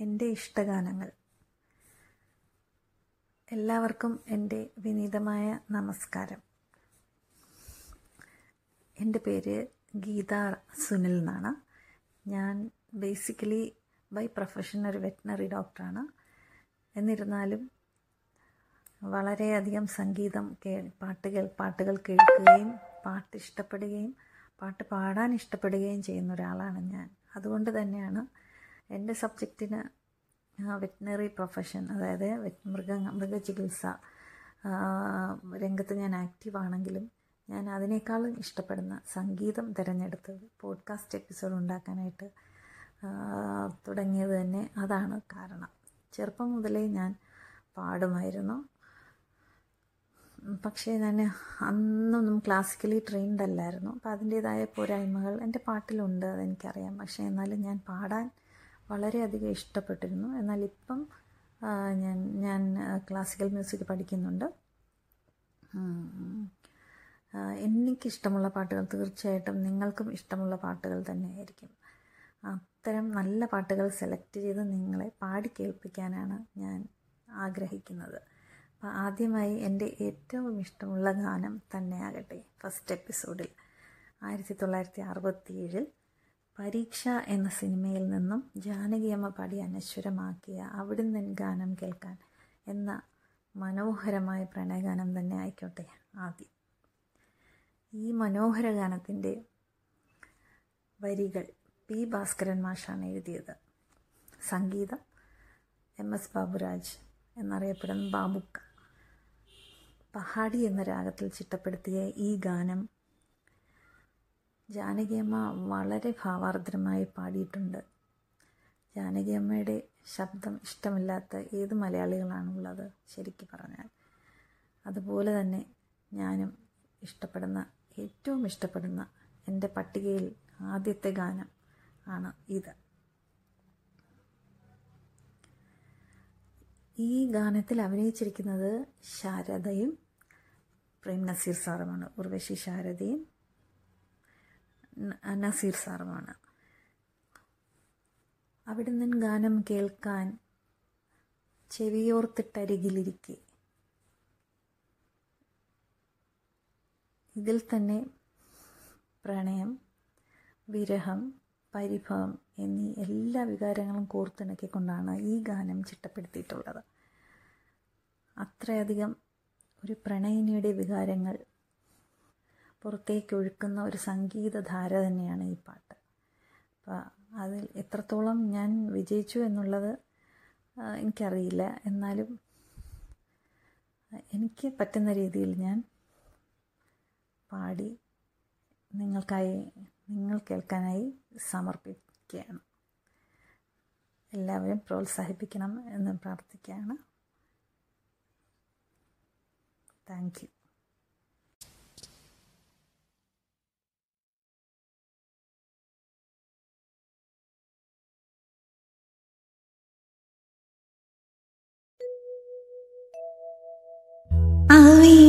എന്റെ ഇഷ്ടഗാനങ്ങൾ. എല്ലാവർക്കും എന്റെ വിനീതമായ നമസ്കാരം. എന്റെ പേര് ഗീത സുനിൽ എന്നാണ്. ഞാൻ ബേസിക്കലി ബൈ പ്രൊഫഷൻ ഒരു വെറ്റിനറി ഡോക്ടറാണ് എന്നിരുന്നാലും വളരെയധികം സംഗീതം കേ പാട്ട് കേൾ പാട്ടുകൾ കേൾക്കുകയും പാട്ട് ഇഷ്ടപ്പെടുകയും പാട്ട് പാടാൻ ഇഷ്ടപ്പെടുകയും ചെയ്യുന്ന ഒരാളാണ് ഞാൻ. അതുകൊണ്ട് തന്നെയാണ് എന്റെ സബ്ജക്റ്റിന് വെറ്റിനറി പ്രൊഫഷൻ അതായത് മൃഗ മൃഗചികിത്സ രംഗത്ത് ഞാൻ ആക്റ്റീവാണെങ്കിലും ഞാൻ അതിനേക്കാളും ഇഷ്ടപ്പെടുന്ന സംഗീതം തിരഞ്ഞെടുത്തത് പോഡ്കാസ്റ്റ് എപ്പിസോഡ് ഉണ്ടാക്കാനായിട്ട് തുടങ്ങിയത് തന്നെ അതാണ് കാരണം. ചെറുപ്പം മുതലേ ഞാൻ പാടുമായിരുന്നു. പക്ഷേ ഞാൻ അന്നൊന്നും ക്ലാസിക്കലി ട്രെയിൻഡ് അല്ലായിരുന്നു. അപ്പോൾ അതിന്റേതായ പോരായ്മകൾ എന്റെ പാട്ടിലുണ്ട് അതെനിക്കറിയാം. പക്ഷേ എന്നാലും ഞാൻ പാടാൻ വളരെയധികം ഇഷ്ടപ്പെട്ടിരുന്നു. എന്നാൽ ഇപ്പം ഞാൻ ഞാൻ ക്ലാസിക്കൽ മ്യൂസിക് പഠിക്കുന്നുണ്ട്. എനിക്കിഷ്ടമുള്ള പാട്ടുകൾ തീർച്ചയായിട്ടും നിങ്ങൾക്കും ഇഷ്ടമുള്ള പാട്ടുകൾ തന്നെയായിരിക്കും. അത്തരം നല്ല പാട്ടുകൾ സെലക്ട് ചെയ്ത് നിങ്ങളെ പാടി കേൾപ്പിക്കാനാണ് ഞാൻ ആഗ്രഹിക്കുന്നത്. അപ്പോൾ ആദ്യമായി എന്റെ ഏറ്റവും ഇഷ്ടമുള്ള ഗാനം തന്നെയാകട്ടെ ഫസ്റ്റ് എപ്പിസോഡിൽ ആയിരത്തി തൊള്ളായിരത്തി അറുപത്തിയേഴിൽ പരീക്ഷ എന്ന സിനിമയിൽ നിന്നും ജാനകിയമ്മ പാടി അനശ്വരമാക്കിയ അവിടുന്ന് ഗാനം കേൾക്കാൻ എന്ന മനോഹരമായ പ്രണയഗാനം തന്നെ ആയിക്കോട്ടെ ആദ്യം. ഈ മനോഹര ഗാനത്തിന്റെ വരികൾ പി ഭാസ്കരൻ മാഷാണ് എഴുതിയത്. സംഗീതം എം എസ് ബാബുരാജ് എന്നറിയപ്പെടുന്ന ബാബുക്ക. പഹാടി എന്ന രാഗത്തിൽ ചിട്ടപ്പെടുത്തിയ ഈ ഗാനം ജാനകിയമ്മ വളരെ ഭാവാർദ്രമായി പാടിയിട്ടുണ്ട്. ജാനകിയമ്മയുടെ ശബ്ദം ഇഷ്ടമില്ലാത്ത ഏത് മലയാളികളാണുള്ളത് ശരിക്ക് പറഞ്ഞാൽ. അതുപോലെ തന്നെ ഞാനും ഇഷ്ടപ്പെടുന്ന ഏറ്റവും ഇഷ്ടപ്പെടുന്ന എന്റെ പട്ടികയിൽ ആദ്യത്തെ ഗാനം ആണ് ഇത്. ഈ ഗാനത്തിൽ അഭിനയിച്ചിരിക്കുന്നത് ശാരദയും പ്രേം നസീർ സാറുമാണ്. ഉർവശി ശാരദയും നസീർ സാറുമാണ്. നിന്ന് ഗാനം കേൾക്കാൻ ചെവിയോർത്തിട്ടരികിലിരിക്കെ. ഇതിൽ തന്നെ പ്രണയം വിരഹം പരിഭവം എന്നീ എല്ലാ വികാരങ്ങളും കോർത്തിണക്കിക്കൊണ്ടാണ് ഈ ഗാനം ചിട്ടപ്പെടുത്തിയിട്ടുള്ളത്. അത്രയധികം ഒരു പ്രണയിനിയുടെ വികാരങ്ങൾ പുറത്തേക്ക് ഒഴുക്കുന്ന ഒരു സംഗീതധാര തന്നെയാണ് ഈ പാട്ട്. അപ്പോൾ അതിൽ എത്രത്തോളം ഞാൻ വിജയിച്ചു എന്നുള്ളത് എനിക്കറിയില്ല. എന്നാലും എനിക്ക് പറ്റുന്ന രീതിയിൽ ഞാൻ പാടി നിങ്ങൾക്കായി നിങ്ങൾ കേൾക്കാനായി സമർപ്പിക്കുകയാണ്. എല്ലാവരും പ്രോത്സാഹിപ്പിക്കണം എന്ന് പ്രാർത്ഥിക്കുകയാണ്. Thank you.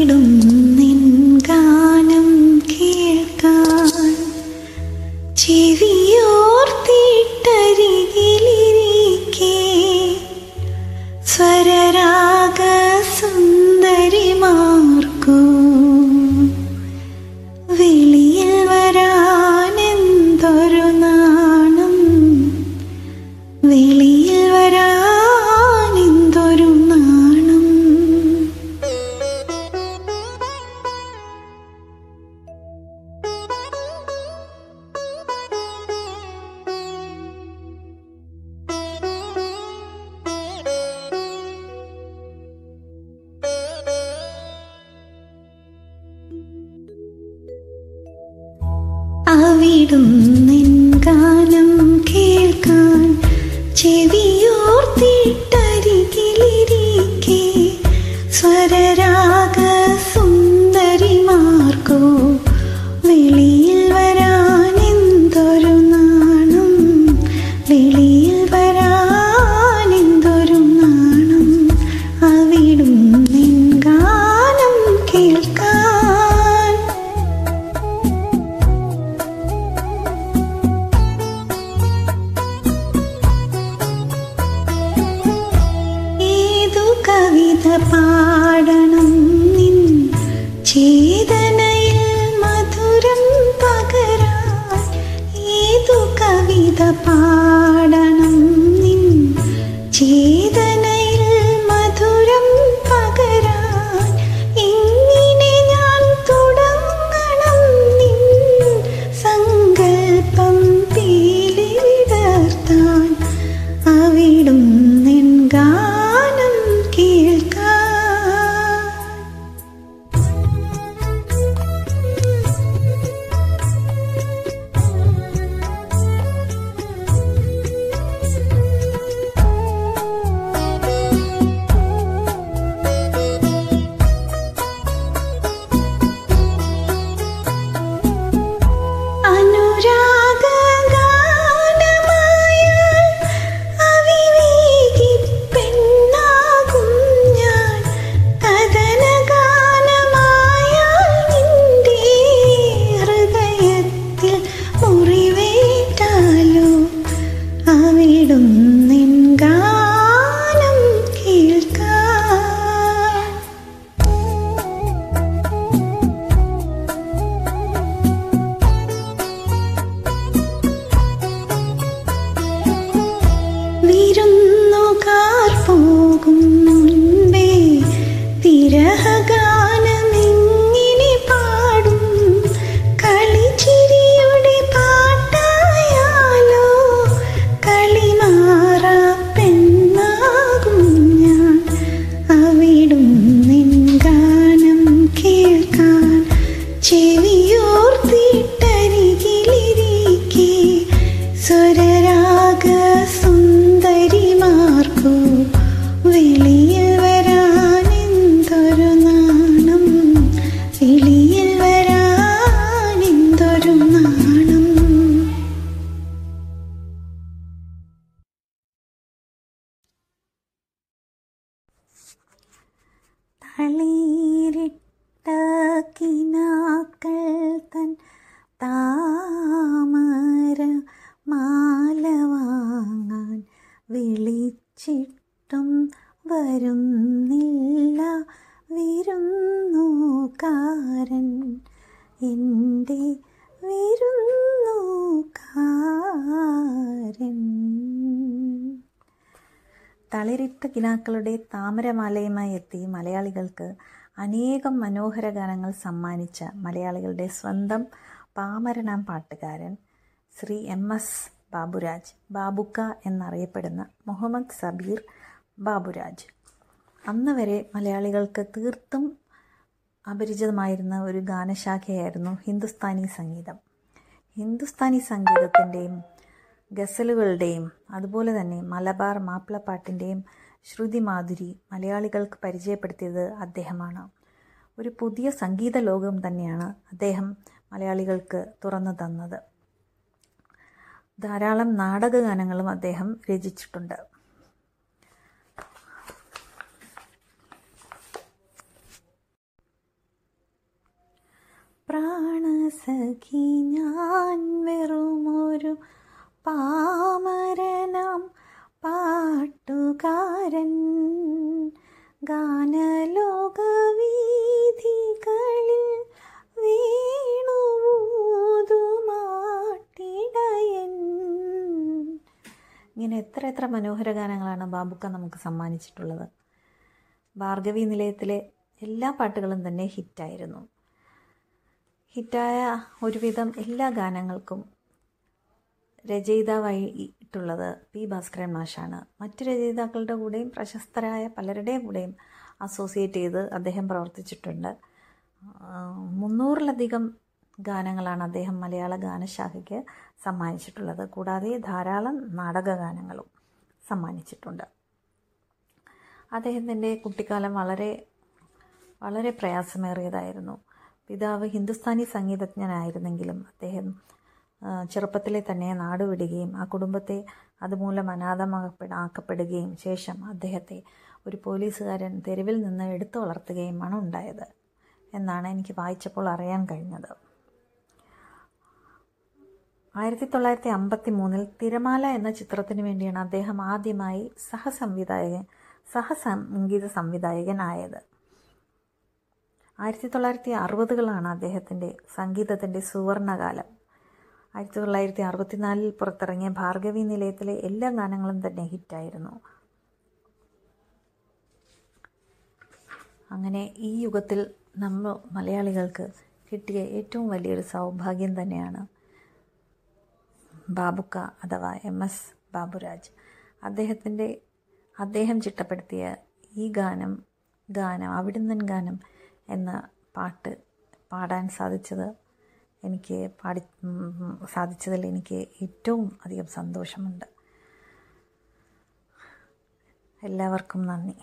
மீண்டும் അവിടും നിൻ apart. തളിരിട്ട കിനാക്കൾ തൻ താമര മാല വാങ്ങാൻ വിളിച്ചിട്ടും വരുന്നില്ല. വിരുന്നുകാരൻ എന്റെ വിരുന്നുകാരൻ തളിരിട്ട കിനാക്കളുടെ താമരമാലയുമായി എത്തി മലയാളികൾക്ക് അനേകം മനോഹര ഗാനങ്ങൾ സമ്മാനിച്ച മലയാളികളുടെ സ്വന്തം പാമരണം പാട്ടുകാരൻ ശ്രീ എം എസ് ബാബുരാജ് ബാബുക്ക എന്നറിയപ്പെടുന്ന മുഹമ്മദ് സബീർ ബാബുരാജ്. അന്ന് വരെ മലയാളികൾക്ക് തീർത്തും അപരിചിതമായിരുന്ന ഒരു ഗാനശാഖയായിരുന്നു ഹിന്ദുസ്ഥാനി സംഗീതം. ഹിന്ദുസ്ഥാനി സംഗീതത്തിന്റെയും ഗസലുകളുടെയും അതുപോലെ തന്നെ മലബാർ മാപ്പിളപ്പാട്ടിന്റെയും ശ്രുതി മാധുരി മലയാളികൾക്ക് പരിചയപ്പെടുത്തിയത് അദ്ദേഹമാണ്. ഒരു പുതിയ സംഗീത ലോകം തന്നെയാണ് അദ്ദേഹം മലയാളികൾക്ക് തുറന്നു തന്നത്. ധാരാളം നാടകഗാനങ്ങളും അദ്ദേഹം രചിച്ചിട്ടുണ്ട്. പ്രാണസഖി ഞാൻ വെറുമൊരു പാമരനാം പാട്ടുകാരൻ. ഗാനലോകവീഥികളിൽ വീണുമാട്ടിടയൻ ഇങ്ങനെ എത്ര എത്ര മനോഹര ഗാനങ്ങളാണ് ബാബുക്ക നമുക്ക് സമ്മാനിച്ചിട്ടുള്ളത്. ഭാർഗവി നിലയത്തിലെ എല്ലാ പാട്ടുകളും തന്നെ ഹിറ്റായിരുന്നു. ഹിറ്റായ ഒരുവിധം എല്ലാ ഗാനങ്ങൾക്കും രചയിതാവായിട്ടുള്ളത് പി ഭാസ്കരൻ മാഷാണ്. മറ്റ് രചയിതാക്കളുടെ കൂടെയും പ്രശസ്തരായ പലരുടെയും കൂടെയും അസോസിയേറ്റ് ചെയ്ത് അദ്ദേഹം പ്രവർത്തിച്ചിട്ടുണ്ട്. മുന്നൂറിലധികം ഗാനങ്ങളാണ് അദ്ദേഹം മലയാള ഗാനശാഖയ്ക്ക് സമ്മാനിച്ചിട്ടുള്ളത്. കൂടാതെ ധാരാളം നാടക ഗാനങ്ങളും സമ്മാനിച്ചിട്ടുണ്ട്. അദ്ദേഹത്തിന്റെ കുട്ടിക്കാലം വളരെ വളരെ പ്രയാസമേറിയതായിരുന്നു. പിതാവ് ഹിന്ദുസ്ഥാനി സംഗീതജ്ഞനായിരുന്നെങ്കിലും അദ്ദേഹം ചെറുപ്പത്തിലെ തന്നെ നാടുവിടുകയും ആ കുടുംബത്തെ അതുമൂലം അനാഥമാക്കപ്പെട ആക്കപ്പെടുകയും ശേഷം അദ്ദേഹത്തെ ഒരു പോലീസുകാരൻ തെരുവിൽ നിന്ന് എടുത്തു വളർത്തുകയുമാണ് ഉണ്ടായത് എന്നാണ് എനിക്ക് വായിച്ചപ്പോൾ അറിയാൻ കഴിഞ്ഞത്. ആയിരത്തി തൊള്ളായിരത്തി അമ്പത്തി മൂന്നിൽ തിരമാല എന്ന ചിത്രത്തിന് വേണ്ടിയാണ് അദ്ദേഹം ആദ്യമായി സഹസംവിധായകൻ സഹസംഗീത സംവിധായകനായത്. ആയിരത്തി തൊള്ളായിരത്തി അറുപതുകളാണ് അദ്ദേഹത്തിന്റെ സംഗീതത്തിന്റെ സുവർണകാലം. ആയിരത്തി തൊള്ളായിരത്തി അറുപത്തിനാലിൽ പുറത്തിറങ്ങിയ ഭാർഗവി നിലയത്തിലെ എല്ലാ ഗാനങ്ങളും തന്നെ ഹിറ്റായിരുന്നു. അങ്ങനെ ഈ യുഗത്തിൽ നമ്മൾ മലയാളികൾക്ക് കിട്ടിയ ഏറ്റവും വലിയൊരു സൗഭാഗ്യം തന്നെയാണ് ബാബുക്ക അഥവാ എം എസ് ബാബുരാജ്. അദ്ദേഹത്തിന്റെ അദ്ദേഹം ചിട്ടപ്പെടുത്തിയ ഈ ഗാനം ഗാനം അവിടുന്നൻ ഗാനം എന്ന പാട്ട് പാടാൻ സാധിച്ചത് എനിക്ക് പാടി സാധിച്ചതിൽ എനിക്ക് ഏറ്റവും അധികം സന്തോഷമുണ്ട്. എല്ലാവർക്കും നന്ദി.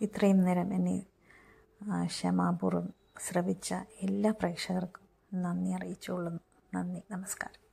ഇത്രയും നേരം എന്നെ ക്ഷമാപൂർവം ശ്രവിച്ച എല്ലാ പ്രേക്ഷകർക്കും നന്ദി അറിയിച്ചുകൊള്ളുന്നു. നന്ദി. നമസ്കാരം.